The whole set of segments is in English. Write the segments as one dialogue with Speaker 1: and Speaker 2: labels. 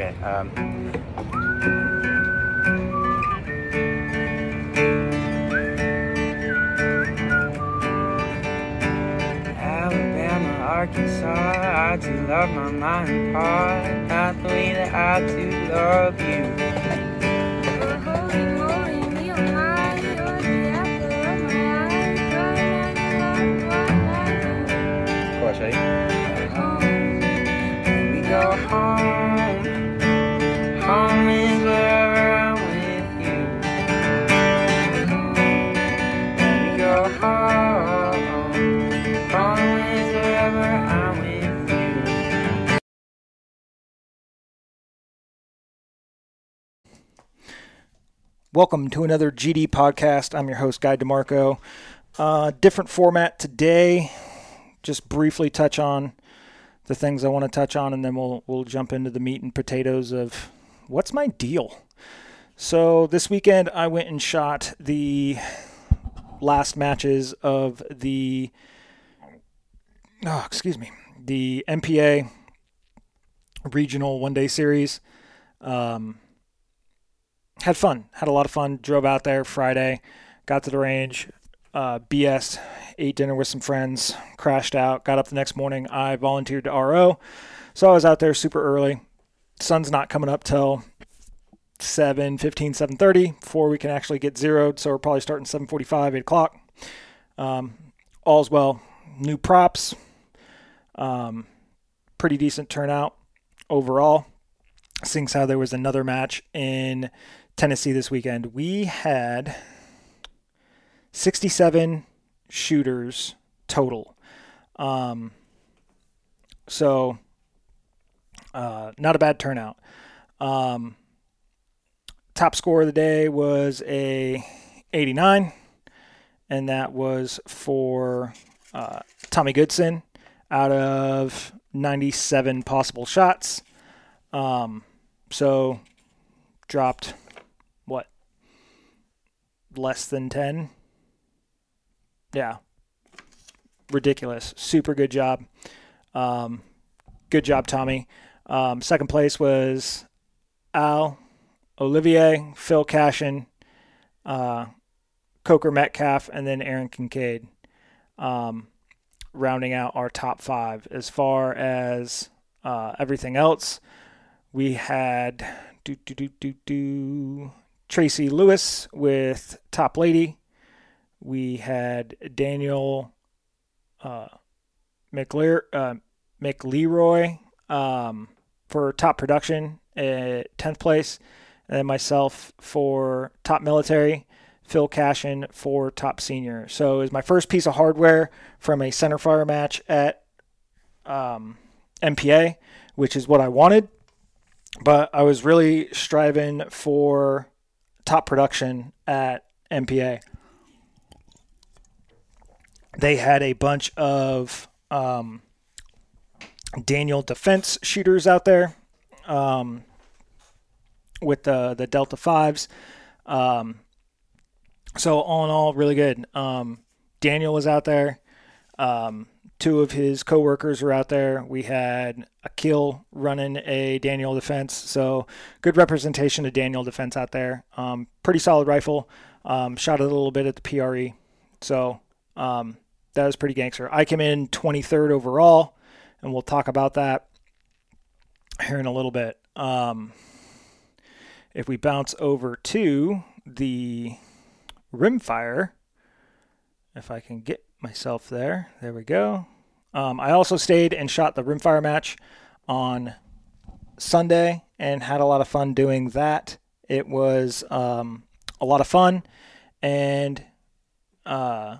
Speaker 1: Okay. Um, Alabama, Arkansas, I do love my mind part, not the way that I do love you.
Speaker 2: Holy moly, me on
Speaker 3: Welcome to another GD podcast. I'm your host, Guy DeMarco. Uh, different format today. Just briefly touch on the things I want to touch on, and then we'll we'll jump into the meat and potatoes of what's my deal. So this weekend, I went and shot the last matches of the oh, excuse me, the MPA regional one day series. Um, had fun. Had a lot of fun. Drove out there Friday, got to the range, uh, BS, ate dinner with some friends, crashed out. Got up the next morning. I volunteered to RO, so I was out there super early. Sun's not coming up till 7, 15, 7.30 before we can actually get zeroed. So we're probably starting 7.45, 8 o'clock. Um, all's well. New props. Um, pretty decent turnout overall. Seeing how there was another match in Tennessee this weekend, we had 67 shooters total. Um, so, uh, not a bad turnout. Um, top score of the day was a 89, and that was for uh, Tommy Goodson out of 97 possible shots. Um, so dropped? Less than 10? Yeah. Ridiculous. Super good job. Um, good job, Tommy. Um, second place was Al, Olivier, Phil Cashin, uh, Coker Metcalf, and then Aaron Kincaid. Um, rounding out our top five. As far as uh, everything else, we had do do do do do Tracy Lewis with Top Lady. We had Daniel uh, McLear, uh, McLeroy um, for Top Production at tenth place, and then myself for Top Military. Phil Cashin for Top Senior. So it was my first piece of hardware from a center fire match at um, MPA, which is what I wanted but I was really striving for top production at MPA. They had a bunch of um, Daniel defense shooters out there um, with the the Delta fives. Um, so all in all, really good. Um, Daniel was out there. Two of his coworkers were out there. We had Akil running a Daniel defense, so good representation of Daniel defense out there. Um, pretty solid rifle. Um, shot a little bit at the PRE, so um, that was pretty gangster. I came in 23rd overall, and we'll talk about that here in a little bit. Um, if we bounce over to the rimfire, if I can get myself there. There we go. Um, I also stayed and shot the rimfire match on Sunday and had a lot of fun doing that. It was um, a lot of fun and uh,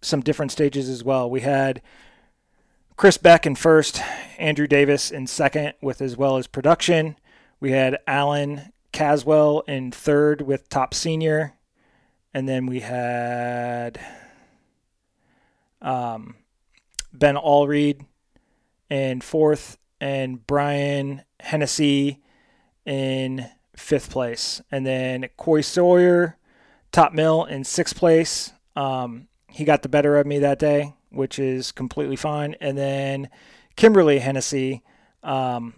Speaker 3: some different stages as well. We had Chris Beck in first, Andrew Davis in second, with as well as production. We had Alan Caswell in third with top senior, and then we had um, Ben Allreed in fourth, and Brian Hennessy in fifth place. And then Corey Sawyer, top mill in sixth place. Um, he got the better of me that day, which is completely fine. And then Kimberly Hennessy, um,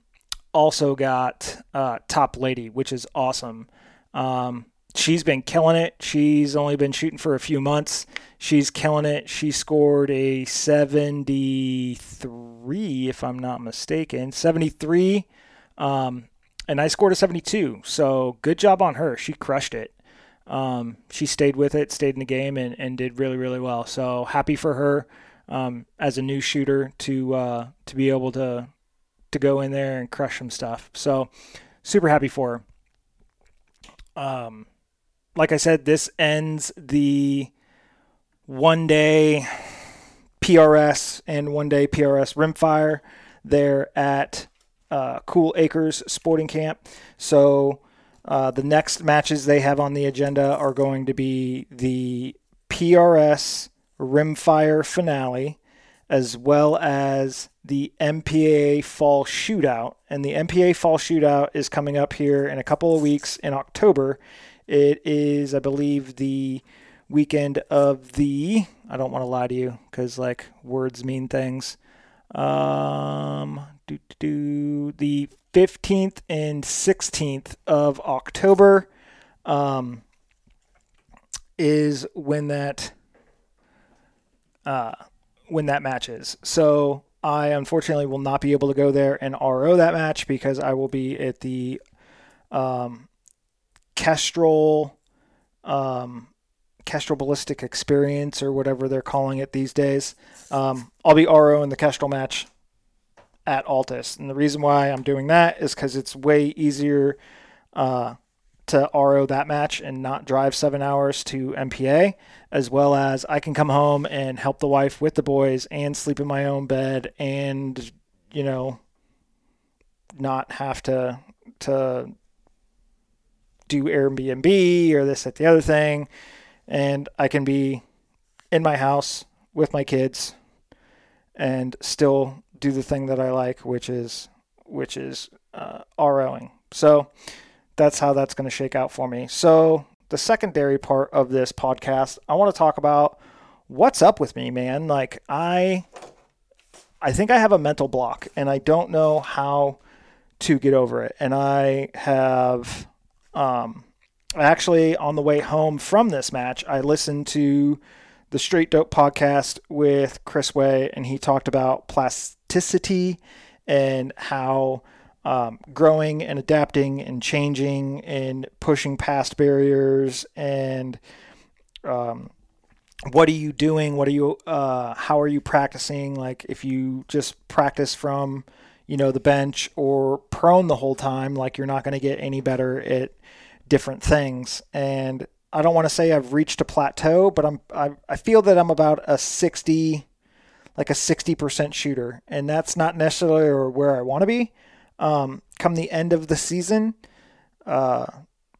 Speaker 3: also got uh, Top Lady, which is awesome. Um, she's been killing it. She's only been shooting for a few months. She's killing it. She scored a 73, if I'm not mistaken. 73. Um, and I scored a 72. So good job on her. She crushed it. Um, she stayed with it, stayed in the game, and, and did really, really well. So happy for her um, as a new shooter to uh, to be able to to go in there and crush some stuff. So super happy for her. Um, like I said, this ends the one day PRS and one day PRS Rimfire there at uh, Cool Acres Sporting Camp. So uh, the next matches they have on the agenda are going to be the PRS Rimfire finale, as well as the MPA Fall Shootout. And the MPA Fall Shootout is coming up here in a couple of weeks in October. It is, I believe, the weekend of the. I don't want to lie to you because like words mean things. Um, do, do, the 15th and 16th of October um, is when that uh, when that match is. So I unfortunately will not be able to go there and RO that match because I will be at the um, Kestrel um, Kestrel Ballistic Experience or whatever they're calling it these days. Um, I'll be RO in the Kestrel match at Altus, and the reason why I'm doing that is because it's way easier uh, to RO that match and not drive seven hours to MPA, as well as I can come home and help the wife with the boys and sleep in my own bed and you know not have to to do Airbnb or this at the other thing, and I can be in my house with my kids and still do the thing that I like, which is which is uh, ROing. So that's how that's going to shake out for me. So the secondary part of this podcast, I want to talk about what's up with me, man. Like I I think I have a mental block and I don't know how to get over it. And I have um actually on the way home from this match, I listened to the Straight Dope podcast with Chris Way and he talked about plasticity and how um, growing and adapting and changing and pushing past barriers and um, what are you doing? What are you uh, how are you practicing? Like if you just practice from you know the bench or prone the whole time like you're not going to get any better at different things. And i don't want to say i've reached a plateau but i'm I, I feel that i'm about a 60 like a 60% shooter. And that's not necessarily where i want to be. Um, come the end of the season uh,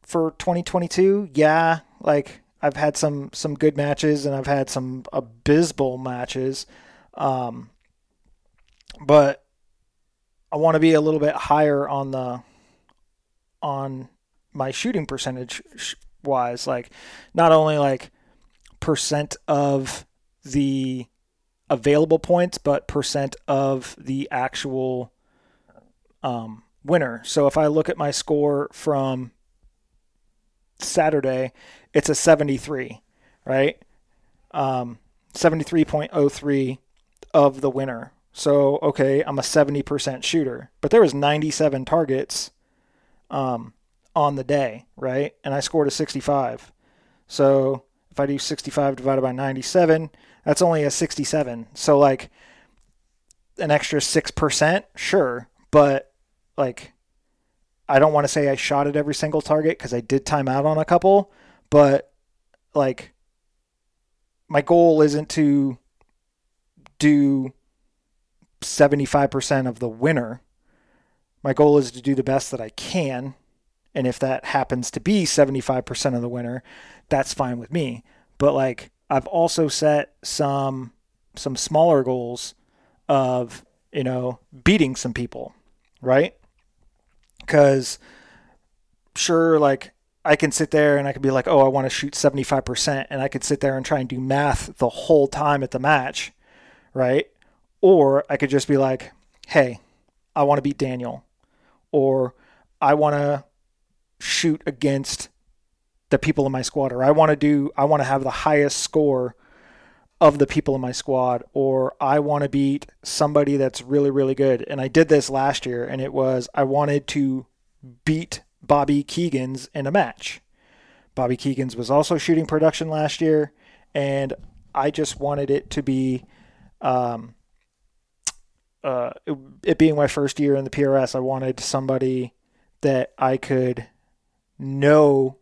Speaker 3: for 2022, yeah, like I've had some some good matches and I've had some abysmal matches, um, but I want to be a little bit higher on the on my shooting percentage wise, like not only like percent of the available points, but percent of the actual um, winner. So if I look at my score from Saturday, it's a 73, right? Um, 73.03 of the winner. So okay, I'm a 70% shooter, but there was 97 targets um, on the day, right? And I scored a 65. So if I do 65 divided by 97, that's only a 67. So like an extra 6%, sure, but like I don't want to say I shot at every single target because I did time out on a couple, but like my goal isn't to do 75% of the winner. My goal is to do the best that I can. And if that happens to be 75% of the winner, that's fine with me. But like I've also set some some smaller goals of, you know, beating some people, right? because sure like I can sit there and I could be like, oh, I want to shoot 75%. And I could sit there and try and do math the whole time at the match, right? Or I could just be like, hey, I want to beat Daniel. or I want to shoot against the people in my squad, or I want to do, I want to have the highest score of the people in my squad, or I want to beat somebody that's really, really good. And I did this last year, and it was I wanted to beat Bobby Keegan's in a match. Bobby Keegan's was also shooting production last year, and I just wanted it to be, um, uh, it, it being my first year in the PRS, I wanted somebody that I could know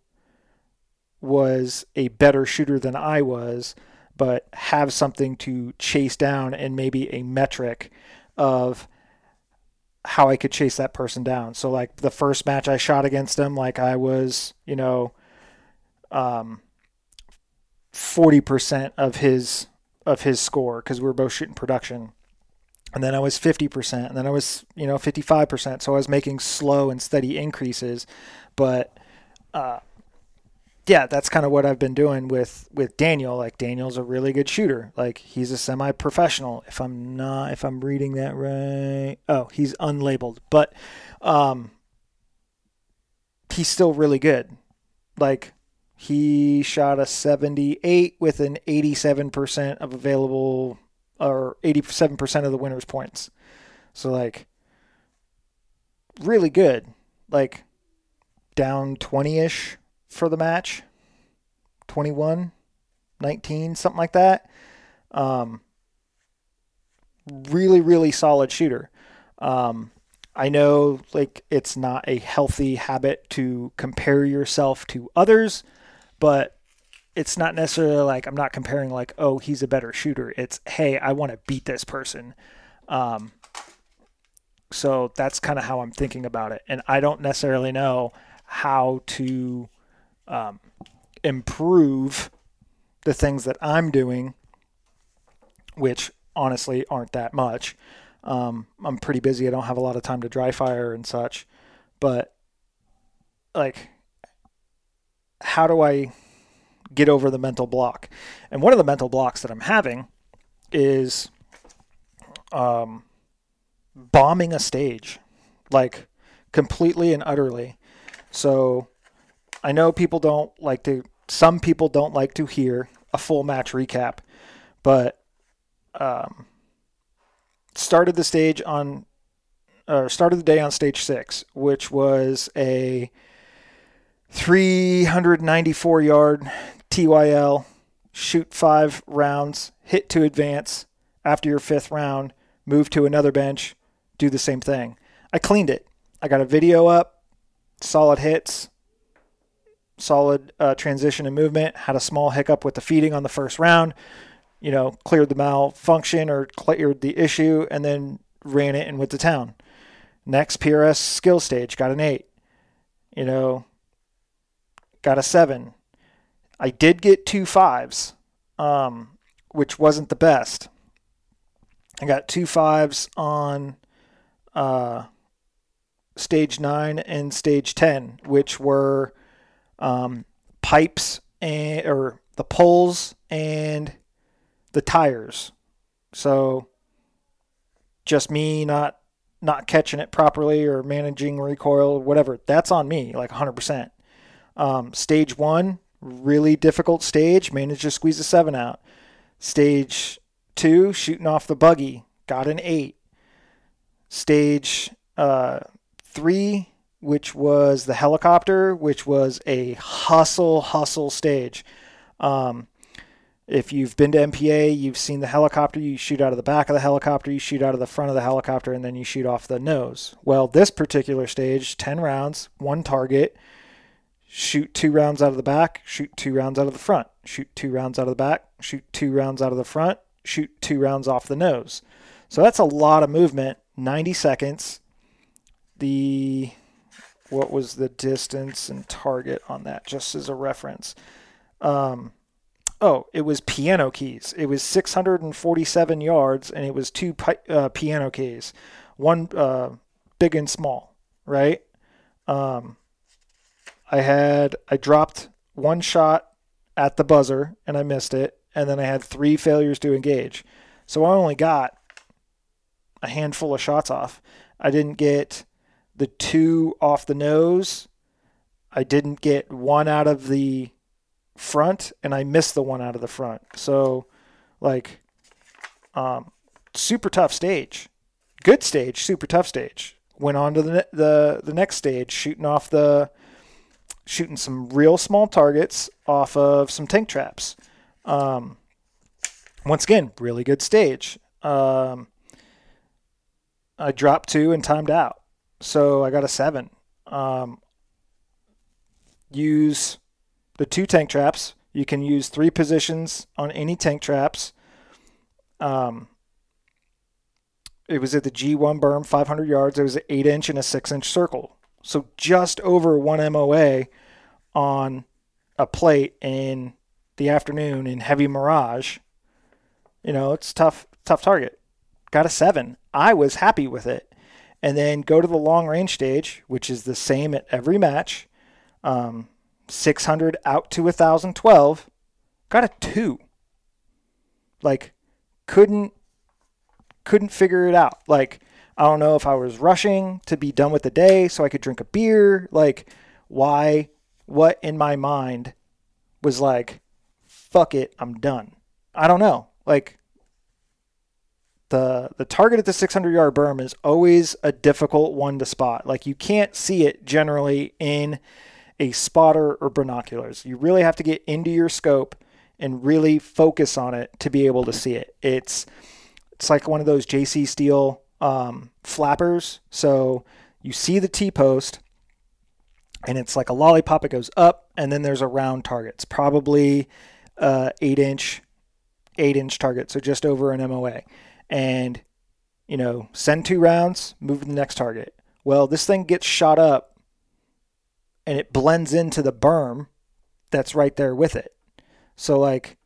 Speaker 3: was a better shooter than I was, but have something to chase down and maybe a metric of how I could chase that person down. So like the first match I shot against him, like I was, you know, um, 40% of his of his score because we were both shooting production. And then I was 50%, and then I was, you know, 55%. So I was making slow and steady increases. But uh, yeah, that's kind of what I've been doing with with Daniel. Like Daniel's a really good shooter. Like he's a semi-professional. If I'm not, if I'm reading that right, oh, he's unlabeled, but um, he's still really good. Like he shot a 78 with an 87% of available or 87% of the winner's points. So like really good. Like down 20ish for the match. 21, 19, something like that. Um really really solid shooter. Um I know like it's not a healthy habit to compare yourself to others, but it's not necessarily like I'm not comparing like oh he's a better shooter. It's hey I want to beat this person. Um, so that's kind of how I'm thinking about it, and I don't necessarily know how to um, improve the things that I'm doing, which honestly aren't that much. Um, I'm pretty busy. I don't have a lot of time to dry fire and such, but like, how do I get over the mental block? And one of the mental blocks that I'm having is um, bombing a stage, like completely and utterly. So I know people don't like to, some people don't like to hear a full match recap, but um, started the stage on, or started the day on stage six, which was a 394 yard TYL, shoot five rounds, hit to advance. After your fifth round, move to another bench, do the same thing. I cleaned it. I got a video up, solid hits, solid uh, transition and movement. Had a small hiccup with the feeding on the first round. You know, cleared the malfunction or cleared the issue, and then ran it and went to town. Next PRS skill stage, got an eight. You know, got a seven. I did get two fives, um, which wasn't the best. I got two fives on uh, stage nine and stage 10, which were um, pipes and, or the poles and the tires. So just me not not catching it properly or managing recoil, whatever. That's on me, like 100%. Um, stage one, really difficult stage, managed to squeeze a seven out. Stage two, shooting off the buggy, got an eight. Stage uh, three, which was the helicopter, which was a hustle, hustle stage. Um, if you've been to MPA, you've seen the helicopter. You shoot out of the back of the helicopter, you shoot out of the front of the helicopter, and then you shoot off the nose. Well, this particular stage, 10 rounds, one target, shoot two rounds out of the back, shoot two rounds out of the front, shoot two rounds out of the back, shoot two rounds out of the front, shoot two rounds off the nose. So that's a lot of movement, 90 seconds. The what was the distance and target on that just as a reference? Um, oh, it was piano keys. It was 647 yards and it was two pi- uh, piano keys, one uh, big and small, right? Um, I had I dropped one shot at the buzzer and I missed it, and then I had three failures to engage. So I only got a handful of shots off. I didn't get the two off the nose. I didn't get one out of the front, and I missed the one out of the front. So, like, um, super tough stage, good stage, super tough stage. Went on to the the the next stage, shooting off the shooting some real small targets off of some tank traps. Um, once again, really good stage. Um, I dropped two and timed out, so I got a seven. Um, use the two tank traps. You can use three positions on any tank traps. Um, it was at the G1 berm, 500 yards. It was an eight inch and a six inch circle. So just over one MOA on a plate in the afternoon in heavy mirage. You know, it's tough, tough target. Got a seven. I was happy with it. And then go to the long range stage, which is the same at every match. Um, 600 out to 1012. Got a two. Like, couldn't couldn't figure it out. Like, I don't know if I was rushing to be done with the day so I could drink a beer. Like, why? What in my mind was like, fuck it, I'm done. I don't know. Like, the the target at the 600 yard berm is always a difficult one to spot. Like, you can't see it generally in a spotter or binoculars. You really have to get into your scope and really focus on it to be able to see it. It's it's like one of those JC Steel um, flappers. So you see the T post, and it's like a lollipop. It goes up, and then there's a round target. It's probably uh, eight inch, eight inch target, so just over an MOA. And you know, send two rounds, move to the next target. Well, this thing gets shot up, and it blends into the berm that's right there with it. So like,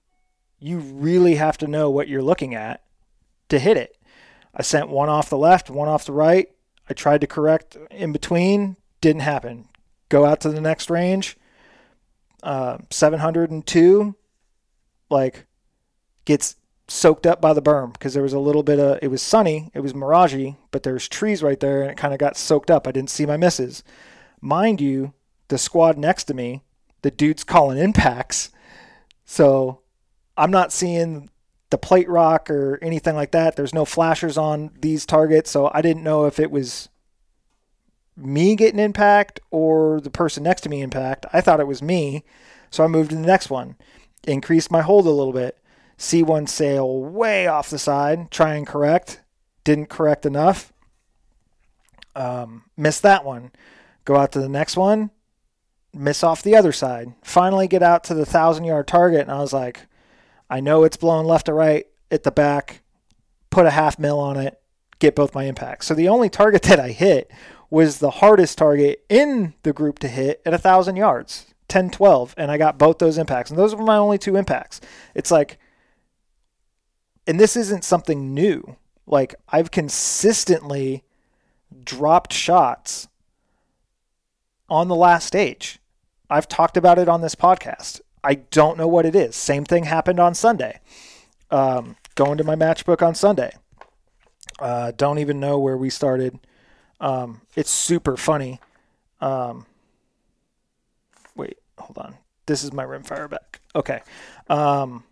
Speaker 3: you really have to know what you're looking at to hit it. I sent one off the left, one off the right. I tried to correct in between, didn't happen. Go out to the next range. Uh, 702, like, gets soaked up by the berm because there was a little bit of, it was sunny, it was miragey, but there's trees right there and it kind of got soaked up. I didn't see my misses. Mind you, the squad next to me, the dude's calling impacts. So I'm not seeing the plate rock or anything like that. There's no flashers on these targets, so I didn't know if it was me getting impact or the person next to me impact. I thought it was me, so I moved to the next one, increased my hold a little bit. See one sail way off the side, try and correct, didn't correct enough. Um, missed that one. Go out to the next one, miss off the other side. Finally get out to the thousand yard target, and I was like, I know it's blown left to right at the back. Put a half mil on it, get both my impacts. So the only target that I hit was the hardest target in the group to hit at a thousand yards, 10, 12, and I got both those impacts. And those were my only two impacts. It's like, and this isn't something new. Like I've consistently dropped shots on the last stage. I've talked about it on this podcast. I don't know what it is. Same thing happened on Sunday. Um, going to my matchbook on Sunday. Uh, don't even know where we started. Um, it's super funny. Um, wait, hold on. This is my rimfire back. Okay. Um,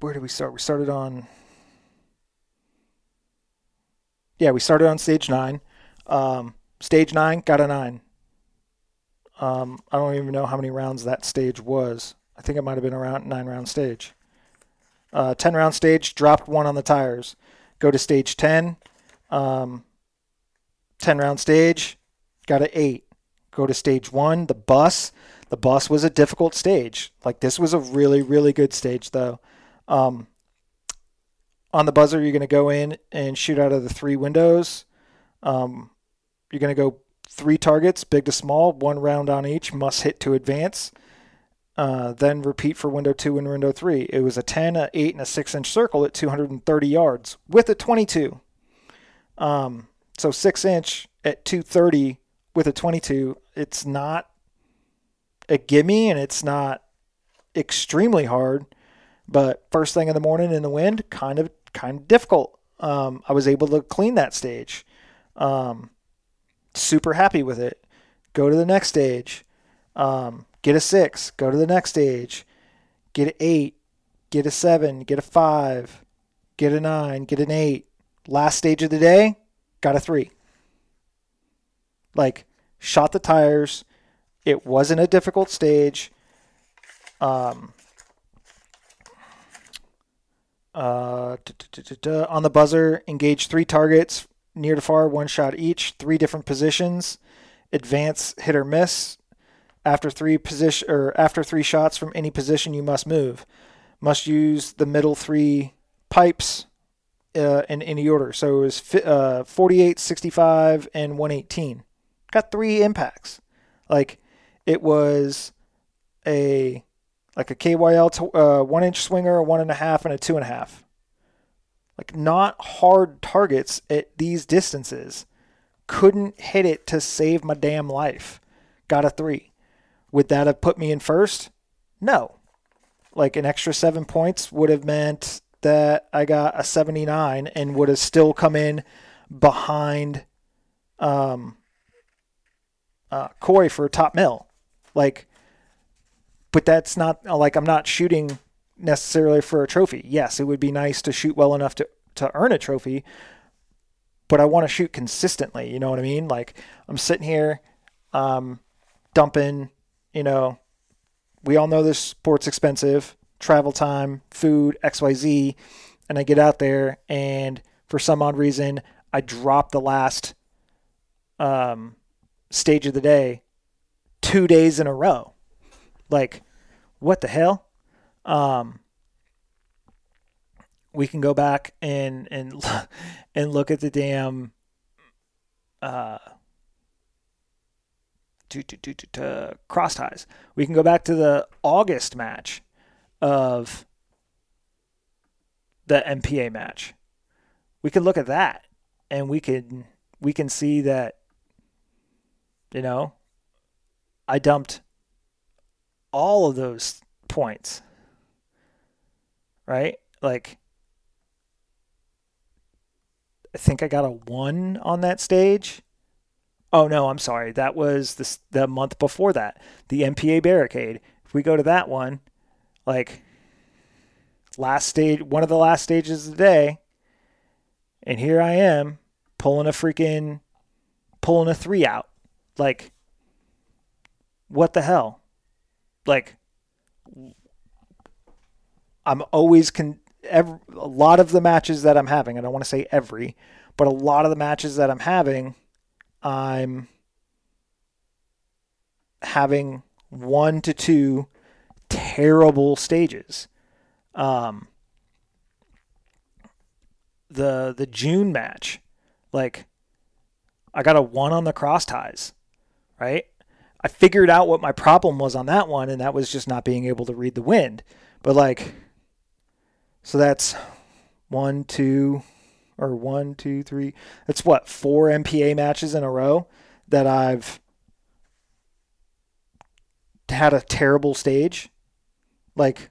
Speaker 3: where did we start? We started on. Yeah, we started on stage nine. Um, stage nine got a nine. Um, I don't even know how many rounds that stage was. I think it might have been around nine round stage. Uh, 10 round stage, dropped one on the tires. Go to stage 10. Um, 10 round stage, got an eight. Go to stage one, the bus. The bus was a difficult stage. Like this was a really, really good stage though. Um, on the buzzer, you're going to go in and shoot out of the three windows. Um, you're going to go three targets, big to small, one round on each, must hit to advance. Uh, then repeat for window two and window three. It was a 10, a 8, and a 6 inch circle at 230 yards with a 22. Um, so 6 inch at 230 with a 22. It's not a gimme and it's not extremely hard, but first thing in the morning in the wind, kind of kind of difficult. Um, I was able to clean that stage. Um, super happy with it. Go to the next stage. Um, get a six. Go to the next stage. Get an eight. Get a seven. Get a five. Get a nine. Get an eight. Last stage of the day, got a three. Like, shot the tires. It wasn't a difficult stage. Um, on the buzzer, engage three targets near to far, one shot each, three different positions. Advance, hit or miss. After three position or after three shots from any position, you must move. Must use the middle three pipes uh, in any order. So it was uh, 48, 65, and 118. Got three impacts. Like it was a like a KYL uh, one inch swinger, a one and a half, and a two and a half. Like not hard targets at these distances. Couldn't hit it to save my damn life. Got a three. Would that have put me in first? No. Like an extra seven points would have meant that I got a 79 and would have still come in behind um, uh, Corey for top mill. Like, but that's not like I'm not shooting necessarily for a trophy. Yes, it would be nice to shoot well enough to, to earn a trophy, but I want to shoot consistently. You know what I mean? Like, I'm sitting here, um, dumping, you know, we all know this sport's expensive travel time, food, XYZ, and I get out there and for some odd reason I drop the last um, stage of the day two days in a row. Like, what the hell? Um, we can go back and and and look at the damn uh to, to, to, to, to cross ties. We can go back to the August match of the MPA match. We can look at that and we can we can see that you know I dumped all of those points. Right? Like I think I got a 1 on that stage. Oh no, I'm sorry. That was the the month before that. The MPA barricade. If we go to that one, like last stage one of the last stages of the day and here I am pulling a freaking pulling a 3 out. Like what the hell? Like I'm always con every, a lot of the matches that I'm having, I don't want to say every, but a lot of the matches that I'm having I'm having one to two terrible stages. Um, the the June match, like I got a one on the cross ties, right? I figured out what my problem was on that one, and that was just not being able to read the wind. But like, so that's one, two, or one, two, three. That's what four MPA matches in a row that I've had a terrible stage. Like,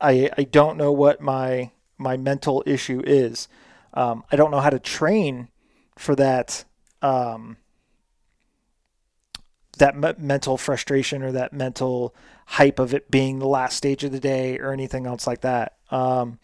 Speaker 3: I I don't know what my my mental issue is. Um, I don't know how to train for that um, that me- mental frustration or that mental hype of it being the last stage of the day or anything else like that. Um,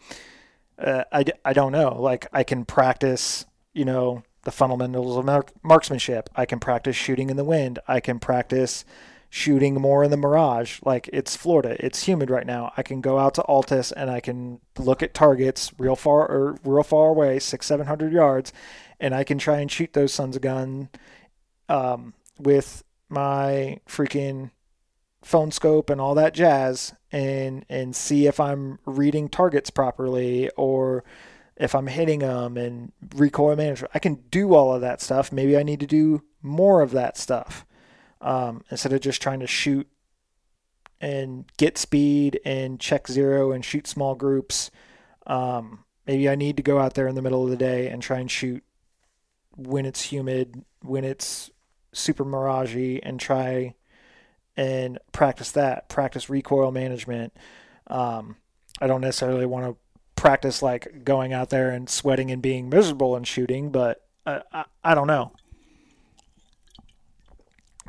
Speaker 3: uh, I, I don't know. Like I can practice, you know, the fundamentals of mark- marksmanship. I can practice shooting in the wind. I can practice shooting more in the mirage. Like it's Florida, it's humid right now. I can go out to Altus and I can look at targets real far or real far away, six seven hundred yards, and I can try and shoot those sons of gun um, with my freaking phone scope and all that jazz and and see if I'm reading targets properly or if I'm hitting them and recoil management. I can do all of that stuff. Maybe I need to do more of that stuff um, instead of just trying to shoot and get speed and check zero and shoot small groups. Um, maybe I need to go out there in the middle of the day and try and shoot when it's humid, when it's super miragey, and try and practice that. Practice recoil management. Um, I don't necessarily want to practice like going out there and sweating and being miserable and shooting, but I, I, I don't know.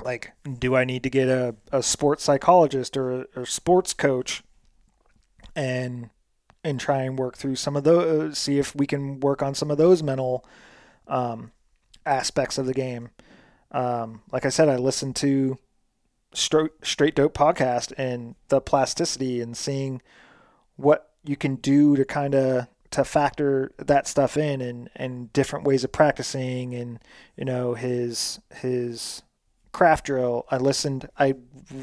Speaker 3: like do I need to get a, a sports psychologist or a, or sports coach and and try and work through some of those see if we can work on some of those mental um, aspects of the game. Um, like I said, I listened to Straight, Dope podcast and the plasticity and seeing what you can do to kind of to factor that stuff in and and different ways of practicing and you know his his craft drill. I listened i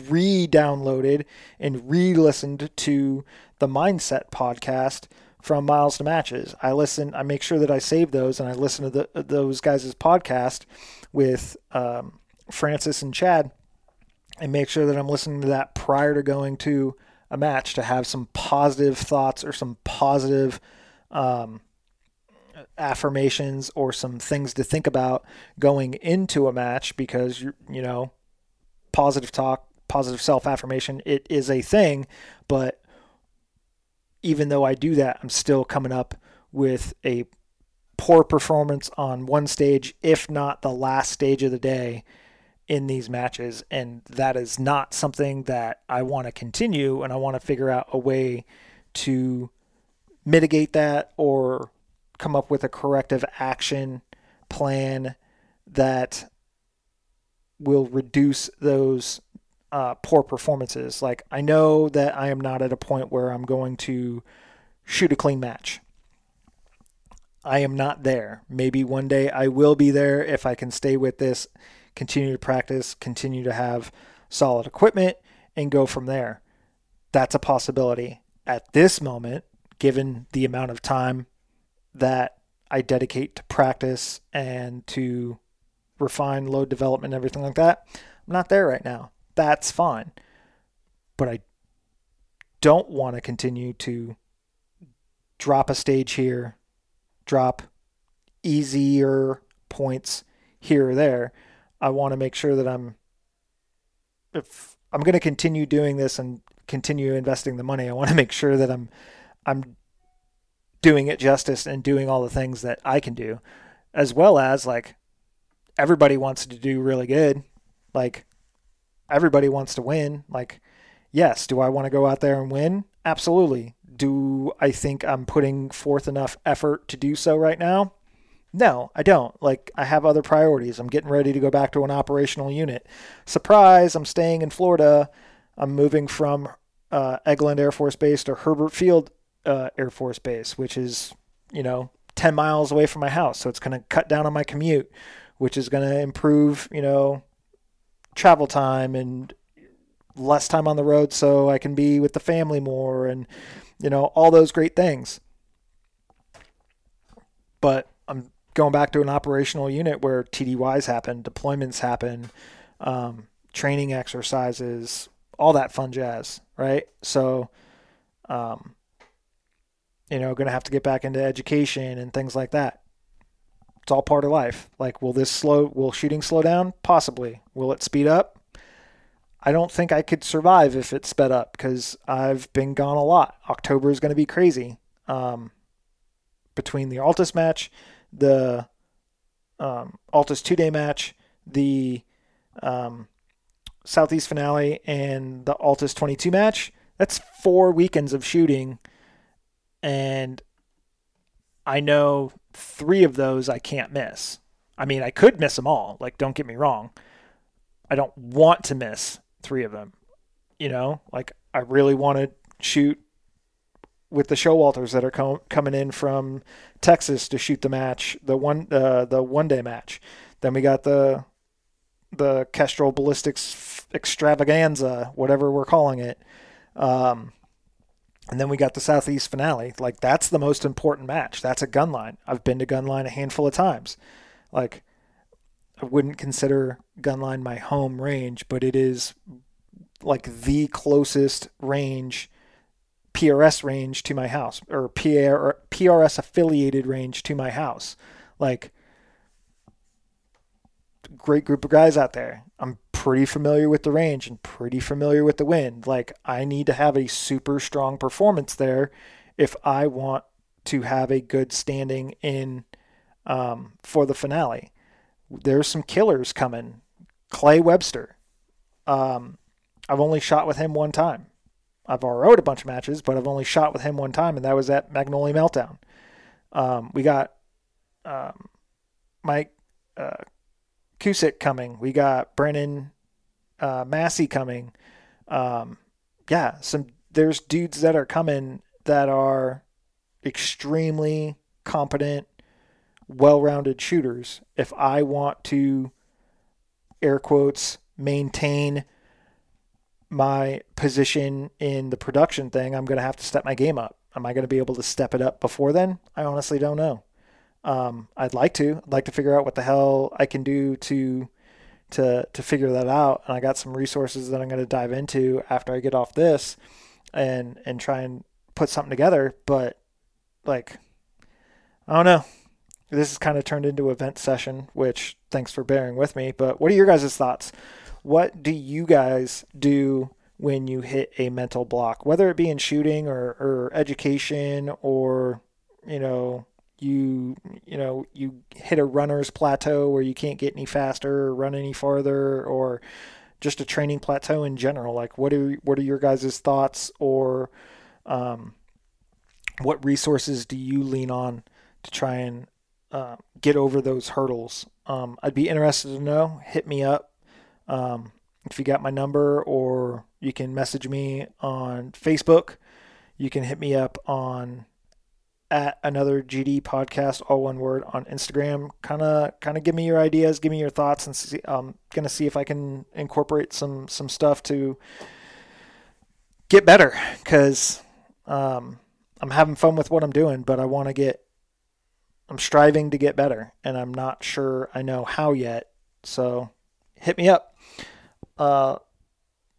Speaker 3: re-downloaded and re-listened to the mindset podcast from miles to matches. I listen i make sure that i save those and i listen to the, those guys' podcast with um, francis and chad and make sure that i'm listening to that prior to going to a match to have some positive thoughts or some positive um, affirmations or some things to think about going into a match because you you know positive talk positive self affirmation it is a thing but even though I do that I'm still coming up with a poor performance on one stage if not the last stage of the day in these matches and that is not something that I want to continue and I want to figure out a way to mitigate that or come up with a corrective action plan that will reduce those uh, poor performances. Like, I know that I am not at a point where I'm going to shoot a clean match. I am not there. Maybe one day I will be there if I can stay with this, continue to practice, continue to have solid equipment, and go from there. That's a possibility. At this moment, given the amount of time that I dedicate to practice and to refine load development and everything like that. I'm not there right now. That's fine. But I don't want to continue to drop a stage here, drop easier points here or there. I want to make sure that I'm if I'm going to continue doing this and continue investing the money, I want to make sure that I'm I'm doing it justice and doing all the things that I can do, as well as like everybody wants to do really good. Like everybody wants to win. Like, yes, do I want to go out there and win? Absolutely. Do I think I'm putting forth enough effort to do so right now? No, I don't. Like, I have other priorities. I'm getting ready to go back to an operational unit. Surprise, I'm staying in Florida. I'm moving from uh, Eglin Air Force Base to Hurlburt Field uh, Air Force Base, which is, you know, 10 miles away from my house. So it's going to cut down on my commute, which is going to improve, you know, travel time and less time on the road so I can be with the family more and, you know, all those great things. But I'm going back to an operational unit where TDYs happen, deployments happen, um, training exercises, all that fun jazz, right? So, um, you know, going to have to get back into education and things like that. It's all part of life. Like, will this slow, will shooting slow down? Possibly. Will it speed up? I don't think I could survive if it sped up because I've been gone a lot. October is going to be crazy. Um, between the Altus match, the um, Altus two day match, the um, Southeast finale, and the Altus 22 match, that's four weekends of shooting and I know three of those I can't miss. I mean, I could miss them all. Like, don't get me wrong. I don't want to miss three of them. You know, like I really want to shoot with the Showalters that are com- coming in from Texas to shoot the match, the one uh, the one day match. Then we got the the Kestrel Ballistics Extravaganza, whatever we're calling it. Um, and then we got the Southeast finale. Like that's the most important match. That's a gunline. I've been to gunline a handful of times. Like I wouldn't consider gunline my home range, but it is like the closest range PRS range to my house or PR, PRS affiliated range to my house. Like great group of guys out there. I'm pretty familiar with the range and pretty familiar with the wind. Like I need to have a super strong performance there if I want to have a good standing in um, for the finale. There's some killers coming. Clay Webster. Um, I've only shot with him one time. I've RO'd a bunch of matches, but I've only shot with him one time, and that was at Magnolia Meltdown. Um, we got um, Mike uh, Cusick coming. We got Brennan uh, Massey coming. Um, yeah, some there's dudes that are coming that are extremely competent, well-rounded shooters. If I want to, air quotes, maintain my position in the production thing, I'm going to have to step my game up. Am I going to be able to step it up before then? I honestly don't know. Um, I'd like to. I'd like to figure out what the hell I can do to to to figure that out. And I got some resources that I'm going to dive into after I get off this, and and try and put something together. But like, I don't know. This has kind of turned into a vent session, which thanks for bearing with me. But what are your guys' thoughts? What do you guys do when you hit a mental block, whether it be in shooting or, or education or, you know, you you know you hit a runner's plateau where you can't get any faster or run any farther or just a training plateau in general like what are what are your guys' thoughts or um, what resources do you lean on to try and get over those hurdles um, i'd be interested to know hit me up um, if you got my number or you can message me on facebook you can hit me up on at another GD podcast, all one word on Instagram. Kind of, kind of give me your ideas, give me your thoughts, and see, I'm gonna see if I can incorporate some some stuff to get better. Cause um, I'm having fun with what I'm doing, but I want to get. I'm striving to get better, and I'm not sure I know how yet. So, hit me up. Uh,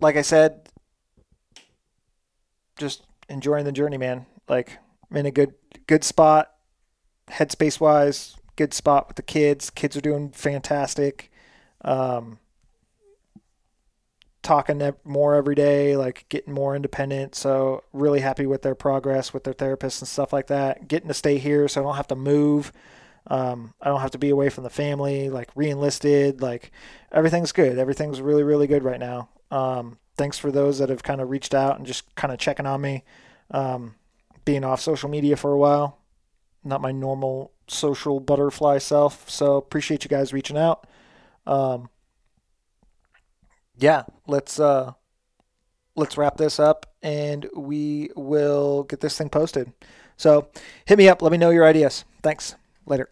Speaker 3: like I said, just enjoying the journey, man. Like I'm in a good good spot, headspace wise. Good spot with the kids. Kids are doing fantastic. Um, talking more every day, like getting more independent. So really happy with their progress with their therapists and stuff like that. Getting to stay here, so I don't have to move. Um, I don't have to be away from the family. Like re-enlisted. Like everything's good. Everything's really really good right now. Um, thanks for those that have kind of reached out and just kind of checking on me. Um, being off social media for a while. Not my normal social butterfly self. So appreciate you guys reaching out. Um, yeah, let's uh, let's wrap this up and we will get this thing posted. So hit me up. Let me know your ideas. Thanks. Later.